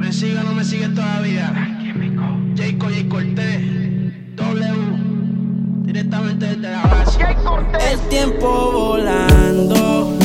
¿Me sigue o no me sigue todavía? Jayco, J Cortés, W, directamente desde la base. El tiempo volando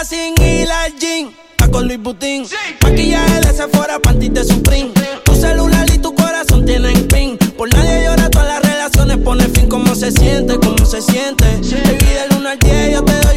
estatura sin ir al gym, está con Luis Butín. Maquillaje de Sephora, panty de Supreme. Tu celular y tu corazón tienen pin. Por nadie llora, todas las relaciones pone fin. ¿Cómo se siente? ¿Cómo se siente? Baby, del 1 al 10 yo te doy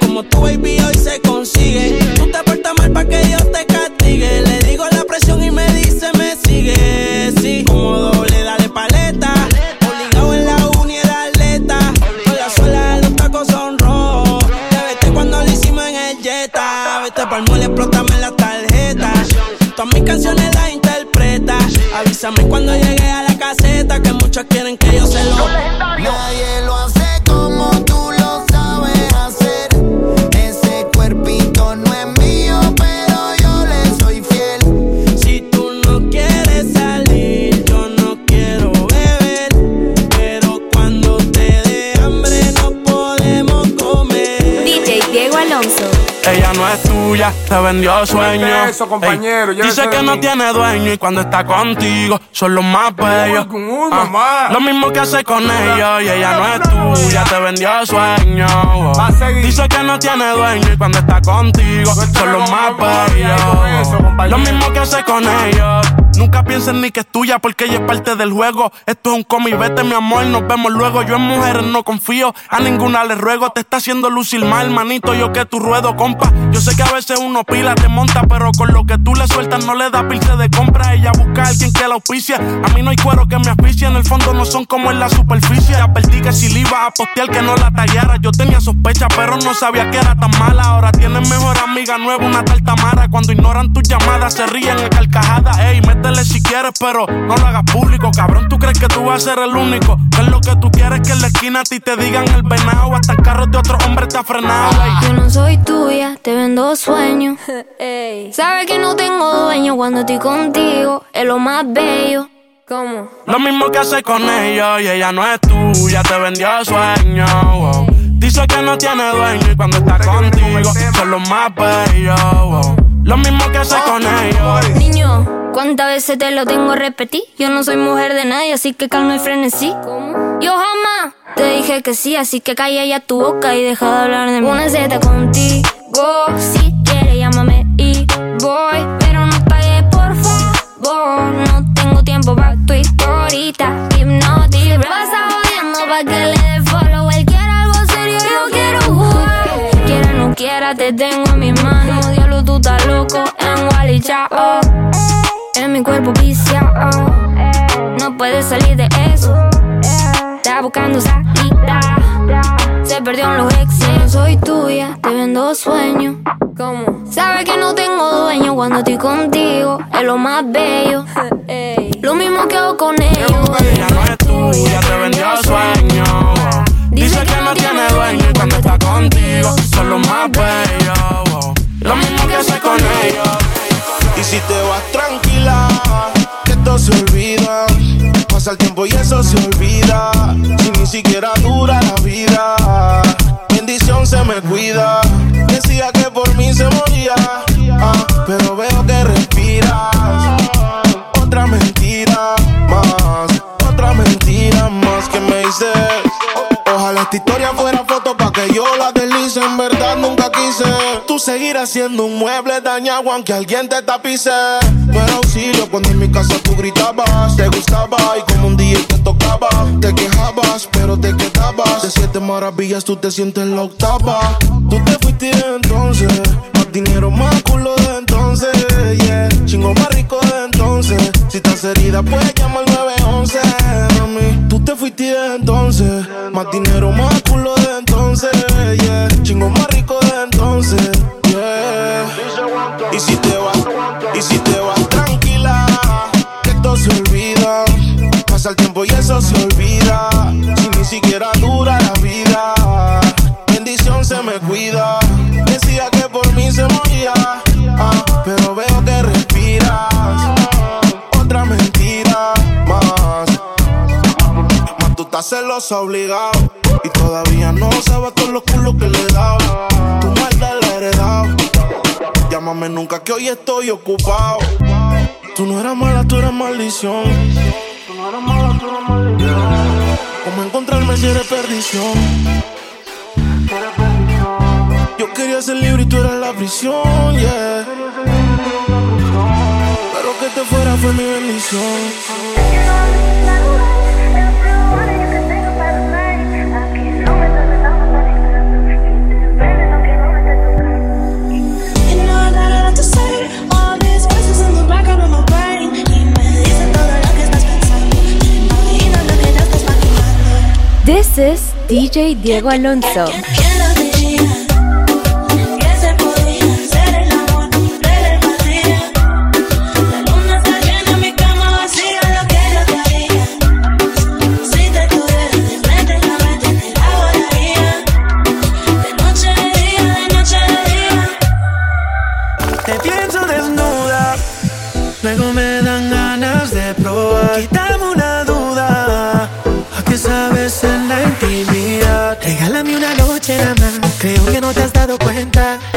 como tu baby hoy se consigue. Tú te portas mal pa' que Dios te castigue. Le digo la presión y me dice me sigue. Sí, como doble, dale paleta. Obligado en la uni era atleta. Con la suela los tacos son rojos. Te vete cuando lo hicimos en el Jetta. Vete pa'l mole, explótame la tarjeta. Todas mis canciones las interpreta. Avísame cuando tuya, te vendió sueño. eso, compañero, Ey, llévese dice que no tiene dueño y cuando está contigo son los más bellos. Ah. Lo mismo que hace con ellos y ella no es tuya, te vendió sueño. Dice que no tiene dueño y cuando está contigo son los más bellos. Lo mismo que hace con ellos. Nunca pienses ni que es tuya porque ella es parte del juego. Esto es un cómic, vete mi amor, nos vemos luego. Yo en mujeres no confío, a ninguna le ruego. Te está haciendo lucir mal, manito, yo que tu ruedo, compa. Yo sé que a veces uno pila, te monta, pero con lo que tú le sueltas no le da pilce de compra. Ella busca a alguien que la auspicia. A mí no hay cuero que me asfixie, en el fondo no son como en la superficie. Advertí que si le iba a postear que no la tallara. Yo tenía sospecha, pero no sabía que era tan mala. Ahora tienes mejor amiga nueva, una tal Tamara. Cuando ignoran tus llamadas, se ríen en carcajadas. Ey, métele si quieres, pero no lo hagas público. Cabrón, tú crees que tú vas a ser el único. Que es lo que tú quieres que en la esquina a ti te digan el venado. Hasta el carro de otro hombre te ha frenado. ey. Yo no soy tuya, te vendo sueños. Sabes que no tengo dueño cuando estoy contigo, es lo más bello. ¿Cómo? Lo mismo que hace con ellos y ella no es tuya, te vendió sueño. wow. Dice que no tiene dueño y cuando está contigo son los más bellos. wow. Lo mismo que hace con ellos. Niño, ¿cuántas veces te lo tengo a repetir? Yo no soy mujer de nadie, así que calma y frenesí. ¿Cómo? Yo jamás te dije que sí, así que calla ya tu boca y deja de hablar de mí. Una Z contigo, si quieres llámame y voy, pero no pagues por favor. No tengo tiempo para tu historita, hipnotic. Pasa jodiendo pa' que le dé follow. Él quiere algo serio, yo quiero jugar. Quiera o no quiera, te tengo en mis manos. Diablo, tú estás loco en Wally Chao. En mi cuerpo viciado, no puedes salir de eso. Está buscando salida, se perdió en los exes. Soy tuya, te vendo sueños. ¿Cómo? Sabes que no tengo dueño cuando estoy contigo, es lo más bello. Lo mismo que hago con ellos. Ella no es tuya, te vendió sueño. Dice que no tiene dueño y cuando está contigo son los más bellos. wow. Lo mismo que hace con ellos. Y si te vas Pasa el tiempo y eso se olvida. Si ni siquiera dura la vida. Bendición se me cuida. Decía que por mí se moría. ah, pero veo que Pa' que yo la deslice, en verdad nunca quise. Tú seguirás siendo un mueble dañado aunque alguien te tapice. No era auxilio cuando en mi casa tú gritabas. Te gustaba y como un día te tocaba. Te quejabas, pero te quedabas. De siete maravillas tú te sientes la octava. Tú te fuiste entonces. Más dinero, más culo de entonces. Yeah. Chingo más rico de entonces. Si estás herida, puedes llamar al 911. Más dinero, más culo de entonces. Yeah. Chingo más rico de entonces. Yeah. Y si te obligado. Y todavía no sabes todos los culos que le he dado. Tu maldad la he heredado. Llámame nunca que hoy estoy ocupado. Tú no eras mala, tú eras maldición. Tú no eras mala, tú eras maldición. ¿Cómo encontrarme si eres perdición? Yo quería ser libre y tú eras la prisión, yeah. Pero que te fuera fue mi bendición. This is DJ Diego Alonso.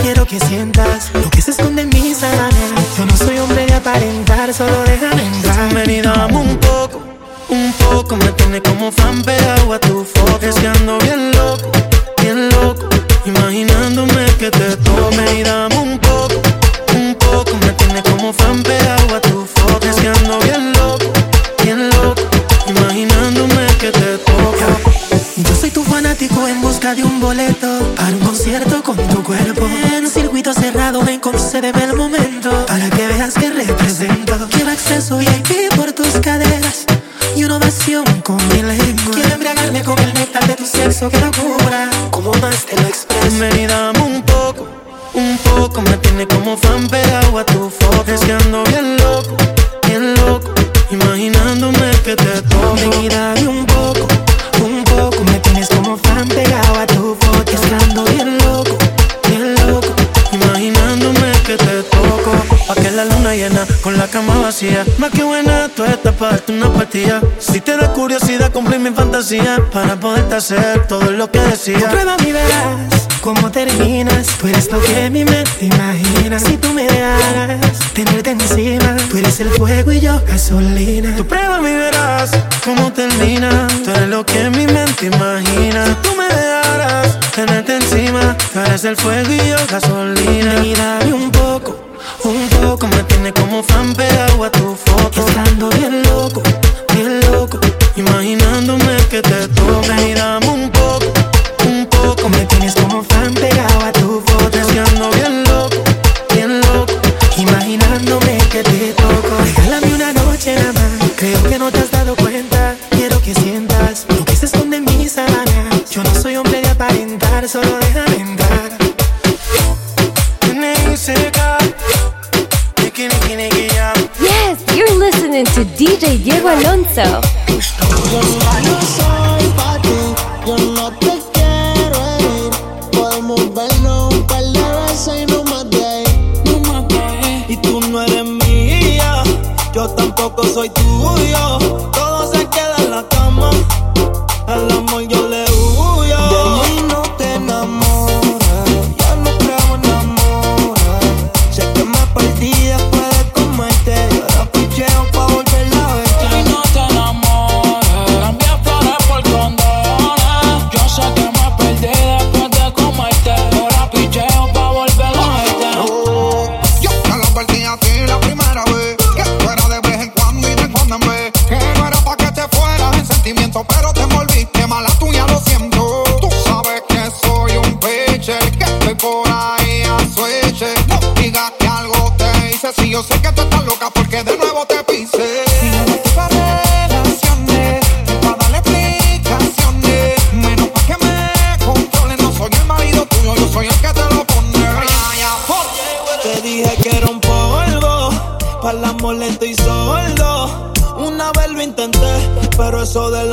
Quiero que sientas lo que se esconde en mis sábanas. Yo no soy hombre de aparentar, solo déjame entrar. Ven y dame un poco, un poco. Me tiene como fan pegado a tu foto. Es que ando bien loco, bien loco. Imaginándome que te tome y dame un poco, un poco. Me tiene como fan pegado a tu foto. Es que ando bien loco, bien loco. Imaginándome que te toco. Yo soy tu fanático en busca de un boleto con tu cuerpo. En circuito cerrado, ven, concédeme el momento para que veas que represento. Quiero acceso VIP por tus caderas y una ovación con mi lengua. Quiero embriagarme con el néctar de tu sexo, que locura. Como más te lo expreso. Mi fantasía. Para poderte hacer todo lo que decía. Prueba y verás cómo terminas. Tú eres lo que mi mente imagina. Si tú me dejaras tenerte encima, tú eres el fuego y yo gasolina. Tú prueba y verás cómo termina. Tú eres lo que mi mente imagina. Si tú me dejaras tenerte encima, tú eres el fuego y yo gasolina. Y dame un poco, Un poco me tiene como fan pegado a tu foto. estando bien loco, te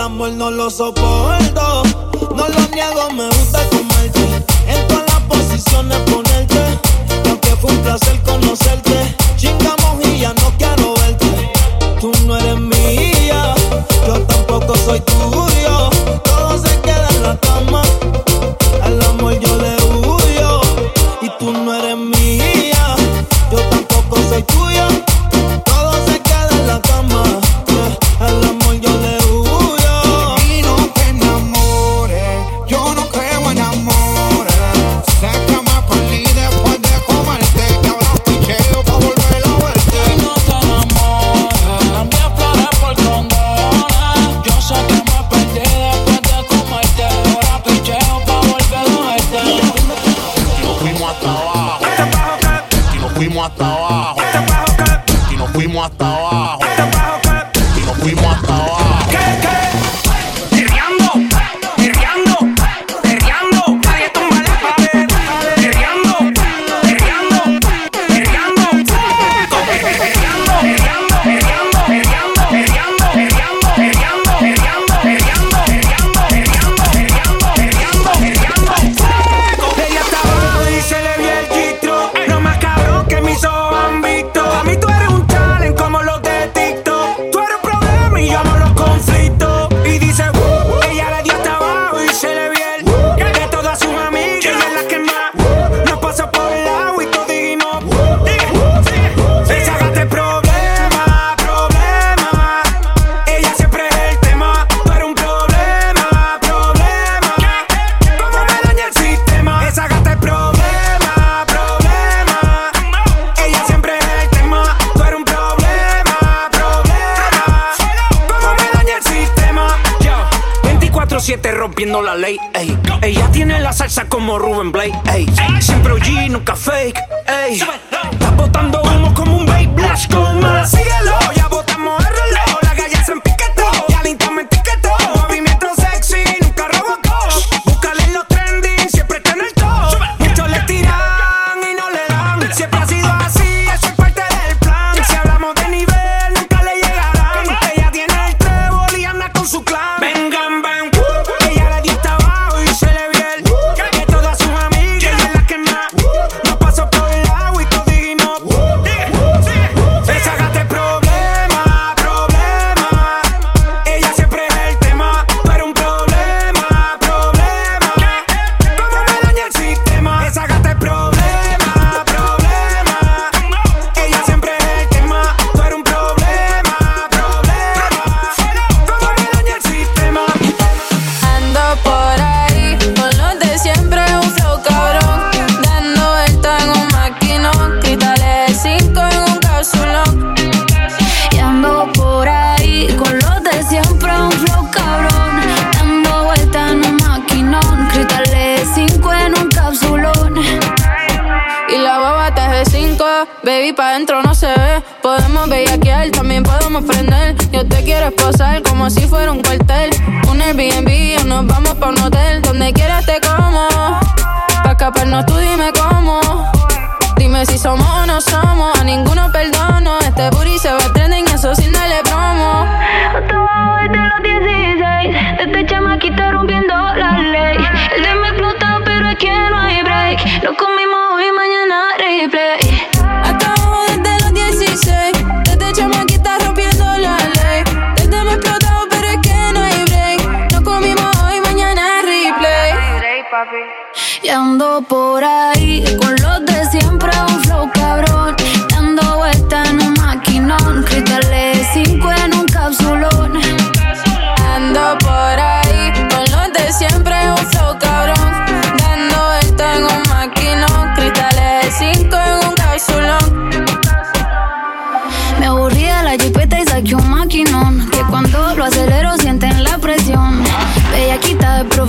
amor no lo soporto. No lo niego, me gusta comerte. En todas las posiciones ponerte. Y aunque fue un placer conocerte, chingamos y ya no quiero verte. Tú no eres mía, yo tampoco soy tuyo. Todo se queda en la cama. Yo no No la ley. Ey. Y ando por ahí con los de siempre, un flow cabrón. Dando vuelta en un maquinón, cristales cinco en un capsulón. Ando por ahí con los de siempre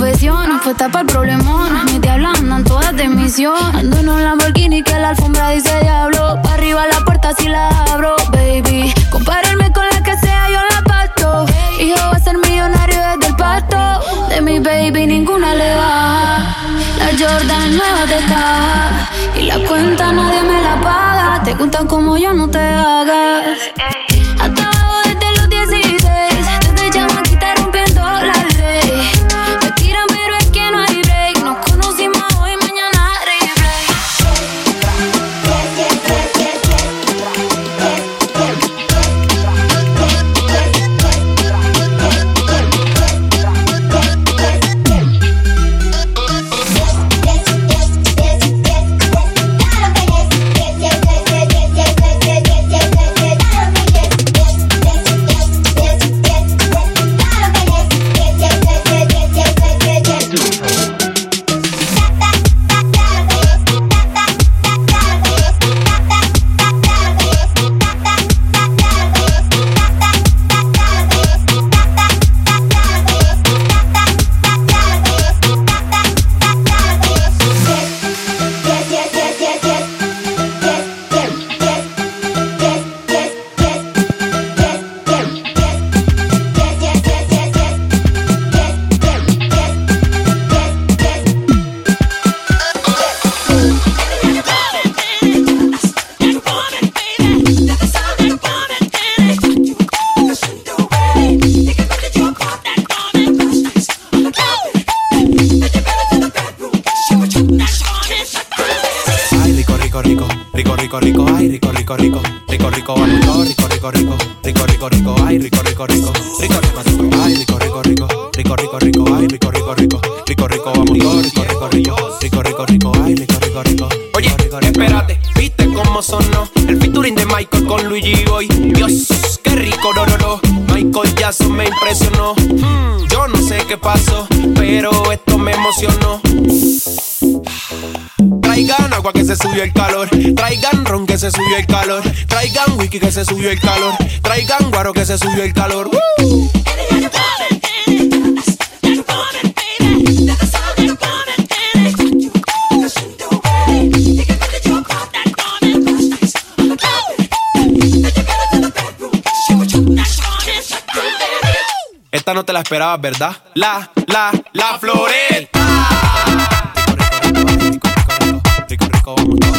confesión, no fue para el problemón. Mis diablas andan todas de misión. Ando en un Lamborghini que la alfombra dice diablo. Pa' arriba la puerta si la abro, baby. Compárenme con la que sea, yo la parto. Hijo va a ser millonario desde el pasto. De mi baby ninguna le baja. La Jordan nueva de caja. Y la cuenta nadie me la paga. Te gustan como yo, no te hagas. Hasta rico, rico, rico, rico, rico, rico, rico, rico, rico, rico, rico, rico, ay, rico, rico, rico, rico, rico, rico, ay, rico, rico, rico, rico, rico, rico, ay, rico, rico, rico, rico, rico, vamos rico, rico, rico, rico, rico, rico, ay, rico, rico, rico. Oye, espérate, ¿viste cómo sonó? El featuring de Michael con Luigi Boy. Dios, qué rico, no, no, no. Michael Jackson me impresionó. Hmm, yo no sé qué pasó, pero esto me emocionó. Traigan agua que se subió el calor. Traigan ron que se subió el calor. Traigan whisky que se subió el calor. Traigan guaro que se subió el calor. Esta no te la esperabas, ¿verdad? La, la, la floreta. Como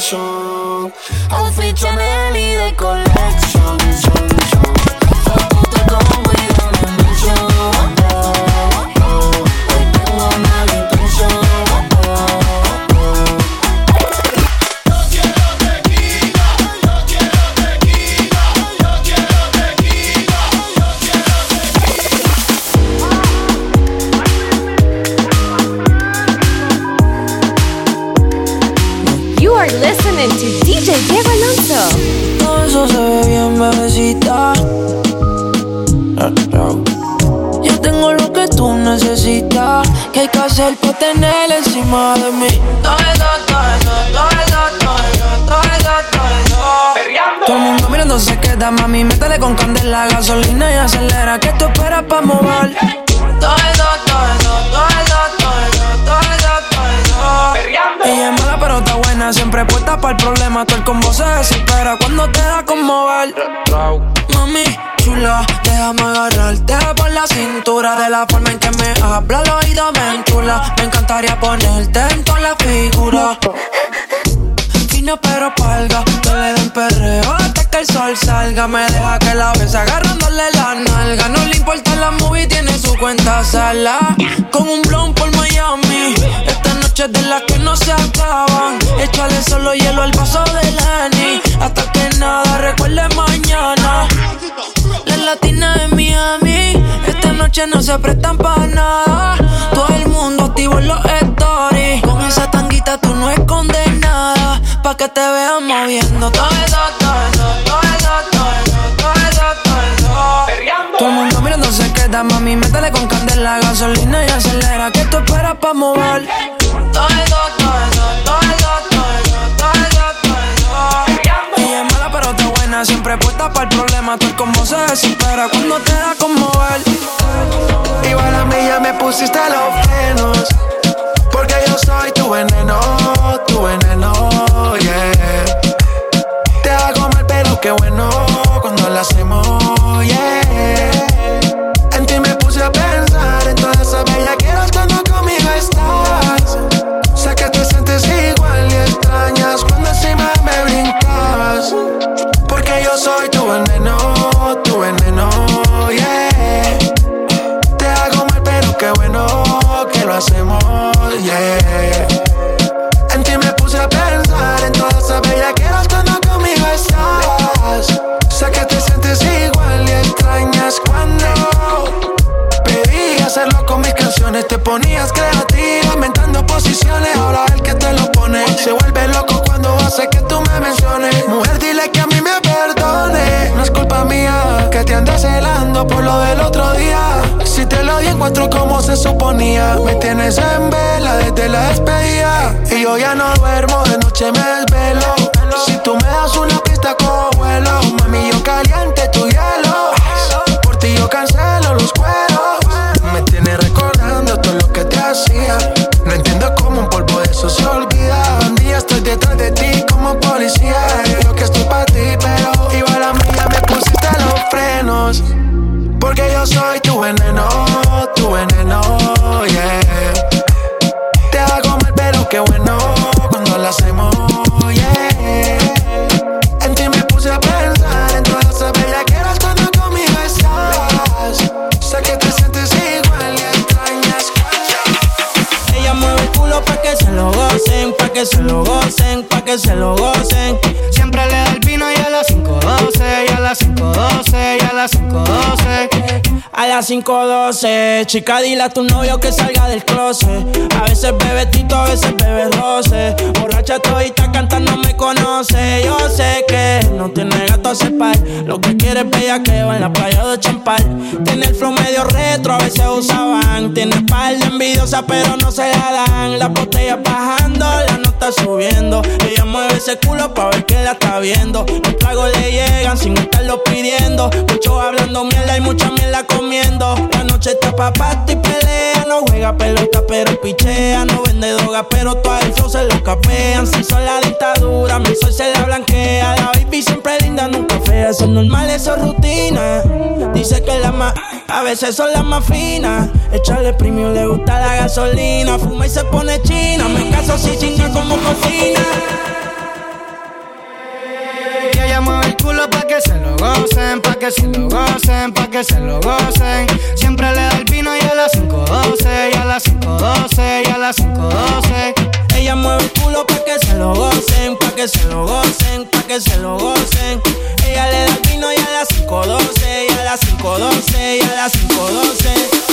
location. Outfit Chanel y de collection. Encima de mí? Todo eso, todo eso, todo eso, todo eso, todo eso, todo. Todo el mundo mirando se queda, mami. Métele con candela, gasolina y acelera. Que tú esperas para mover? Todo eso, todo eso, todo eso, todo eso, todo eso, todo eso. Ella es mala pero está buena, siempre puesta para el problema. Todo el combo se desespera cuando te da con mover. Déjame agarrarte por la cintura De la forma en que me habla. El oído me Me encantaría ponerte en toda la figura Fina pero palga, que le den perreo hasta que el sol salga. Me deja que la bese agarrándole la nalga. No le importa la movie, tiene su cuenta sala. Con un blon por Miami. Esta noche es de las que no se acaban. Échale solo hielo al vaso de Lenny Hasta que nada recuerde mañana la latina de Miami. Esta noche no se prestan para nada. Todo el mundo activo en los stories. Con esa tanguita tú no es condenada. Pa' que te vean moviendo todo todo todo todo todo el mundo mirando se queda, mami. Métele con candela, gasolina y acelera. Que tú esperas pa' mover? Todo eso, todo eso, todo siempre puesta para el problema. Tú como se desespera cuando te da como él. Igual a mí ya me pusiste los frenos. Porque yo soy tu veneno, tu veneno, 5.12, chica, dile a tu novio que salga del closet. A veces bebe tito, a veces bebe roce. Borracha todita cantando me conoce. Yo sé que no tiene gato a par. Lo que quiere es bella que va en la playa de Champal. Tiene el flow medio retro, a veces usaban. Tiene par envidiosa, pero no se la dan. Las botellas bajando, la nota está subiendo. Ella mueve ese culo pa' ver que la está viendo. Los tragos le llegan sin estarlo pidiendo. Muchos hablando mierda y mucha mierda comiendo. La noche está pa' y pelea. No juega pelota, pero pichea. No vende droga, pero todo el flow se lo capean. Si son la dictadura, mi sol se la blanquea. La baby siempre linda, nunca fea. Eso es normal, eso es rutina. Dice que la más, a veces son las más finas. Echarle premio le gusta la gasolina. Fuma y se pone china. Me caso si chinga como cocina. Y ella mueve el culo pa' que se lo gocen, pa' que se lo gocen, pa' que se lo gocen. Siempre le da el vino y a las 5.12, y a las 5.12, y a las 5.12. Ella mueve el culo pa' que se lo gocen, pa' que se lo gocen, pa' que se lo gocen. Ella le da el vino y a las 5.12, y a las 5.12, y a las 5.12.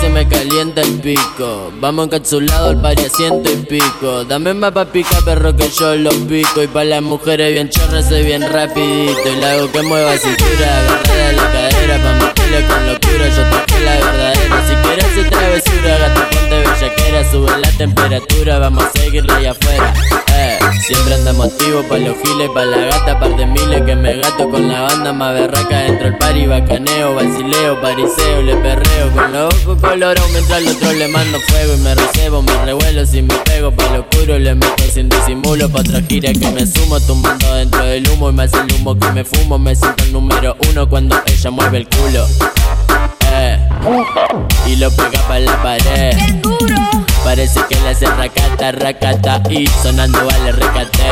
se me calienta el pico. Vamos encapsulado al pari a ciento y pico. Dame más pa' pica perro que yo lo pico. Y pa' las mujeres bien chorras soy bien rapidito. Y la que mueva cintura, agarrada la cadera. Pa' meterle con locura, yo toqué la verdadera. Si quieres hacer travesura, gata bellaquera. Sube la temperatura, vamos a seguirle allá afuera. Eh, siempre andamos activos pa' los giles, pa' la gata, par de miles que me gato con la banda más berraca dentro del party, bacaneo, vacileo, pariseo, le perreo con los ojos colorados mientras al otro le mando fuego y me recebo, me revuelo si me pego pa' lo oscuro, le meto sin disimulo pa' otra gira que me sumo, tumbando dentro del humo y más el humo que me fumo, me siento el número uno cuando ella mueve el culo. Y lo pega pa' la pared. Parece que le hace racata, racata y sonando vale recate.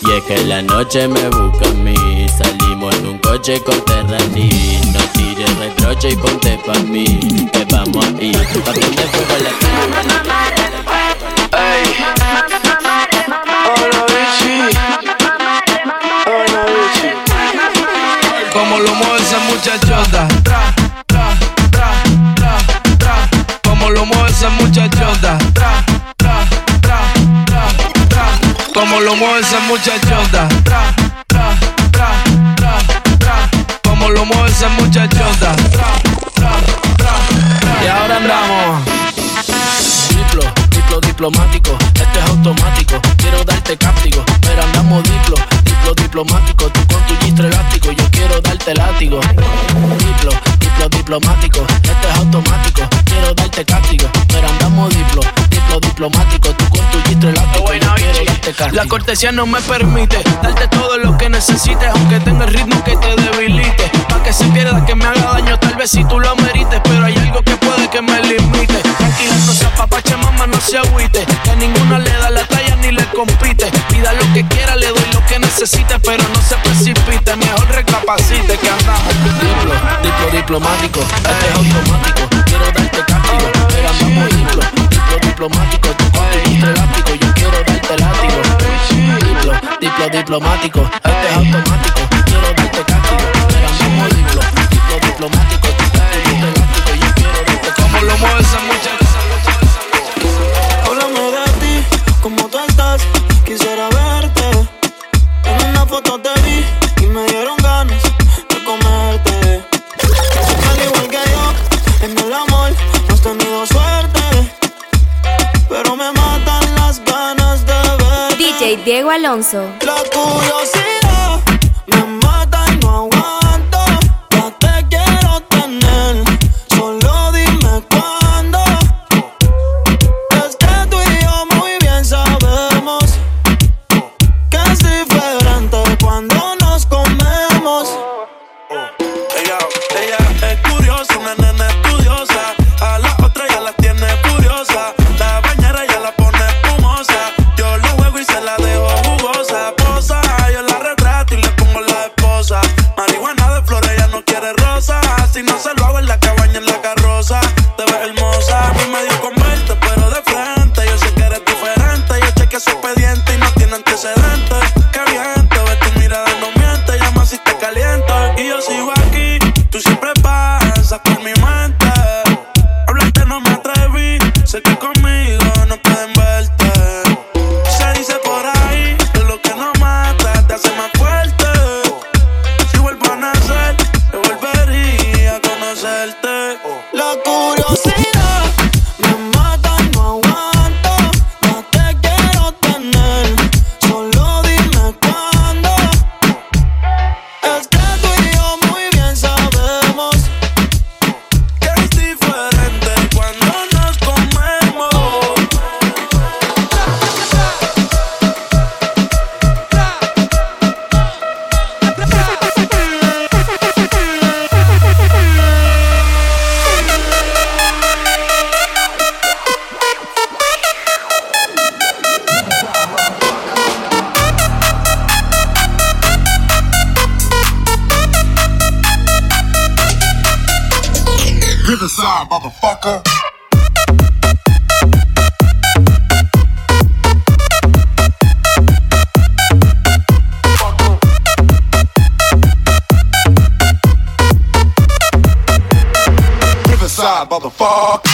Y es que la noche me busca a mí, salimos en un coche con Terrani. No tires reproche y ponte pa' mí, que vamos ahí. Pa' prender fuego la Como lo mueve esa muchachota. Lo mueve esa muchachota. Tra, tra, tra, tra, tra. Como lo mueve esa muchachota. Tra, tra, tra, tra. Y ahora andamos. Diplo, diplo diplomático, este es automático. Quiero darte cáptico, pero andamos diplo, diplo diplomático. Tú con tu gistro elástico, yo quiero darte látigo. Diplo, diplo diplomático, este es automático. Quiero darte cáptico, pero andamos diplo, diplo diplomático. Tú con tu gistro elástico. La cortesía no me permite darte todo lo que necesites, aunque tenga el ritmo que te debilite. Pa' que se pierda, que me haga daño, tal vez si tú lo merites, pero hay algo que puede que me limite. Tranquila, no se apapache, mamá, no se agüite. Que a ninguna le da la talla ni le compite. Pida lo que quiera, le doy lo que necesite, pero no se precipite. Mejor recapacite que andamos. Diplo, diplo diplomático, este es automático. Quiero darte cáptico, pero andamos diplo, diplo diplomático. Tu gistro elástico, yo quiero darte látigo. Diplo, diplo diplomático, este es automático. Quiero darte cáptico, pero andamos diplo, diplo diplomático. Tu gistro elástico, yo quiero darte Como lo mueve esa muchacha. Alonso. Riverside, motherfucker. Riverside, motherfucker.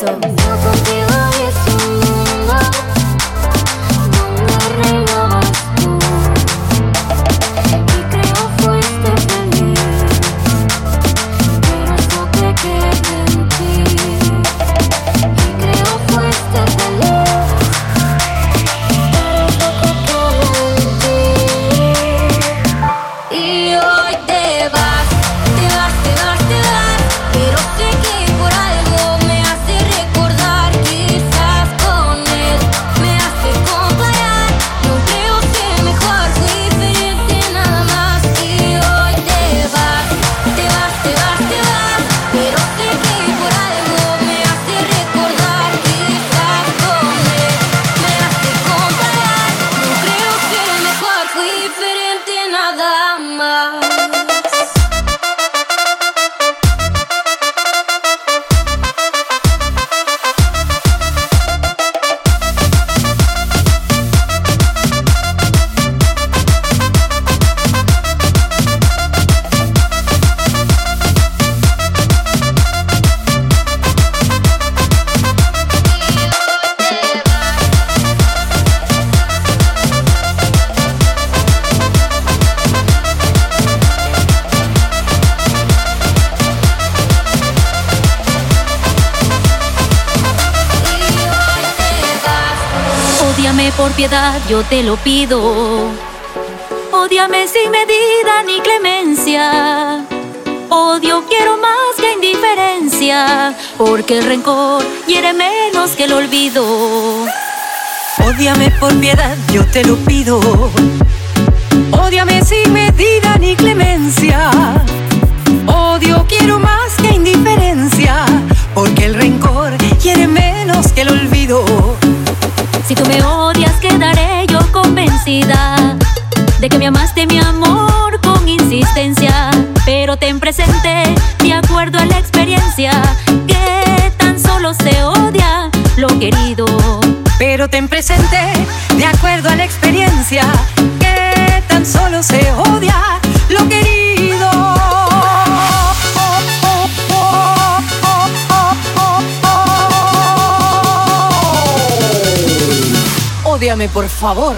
Diego Alonso. Yo te lo pido. Ódiame sin medida ni clemencia. Odio quiero más que indiferencia, porque el rencor hiere menos que el olvido. Ódiame por piedad, yo te lo pido. Ódiame sin quedaré yo convencida de que me amaste mi amor con insistencia. Pero ten presente, de acuerdo a la experiencia, que tan solo se odia lo querido. Pero ten presente, de acuerdo a la experiencia, que tan solo se Por favor.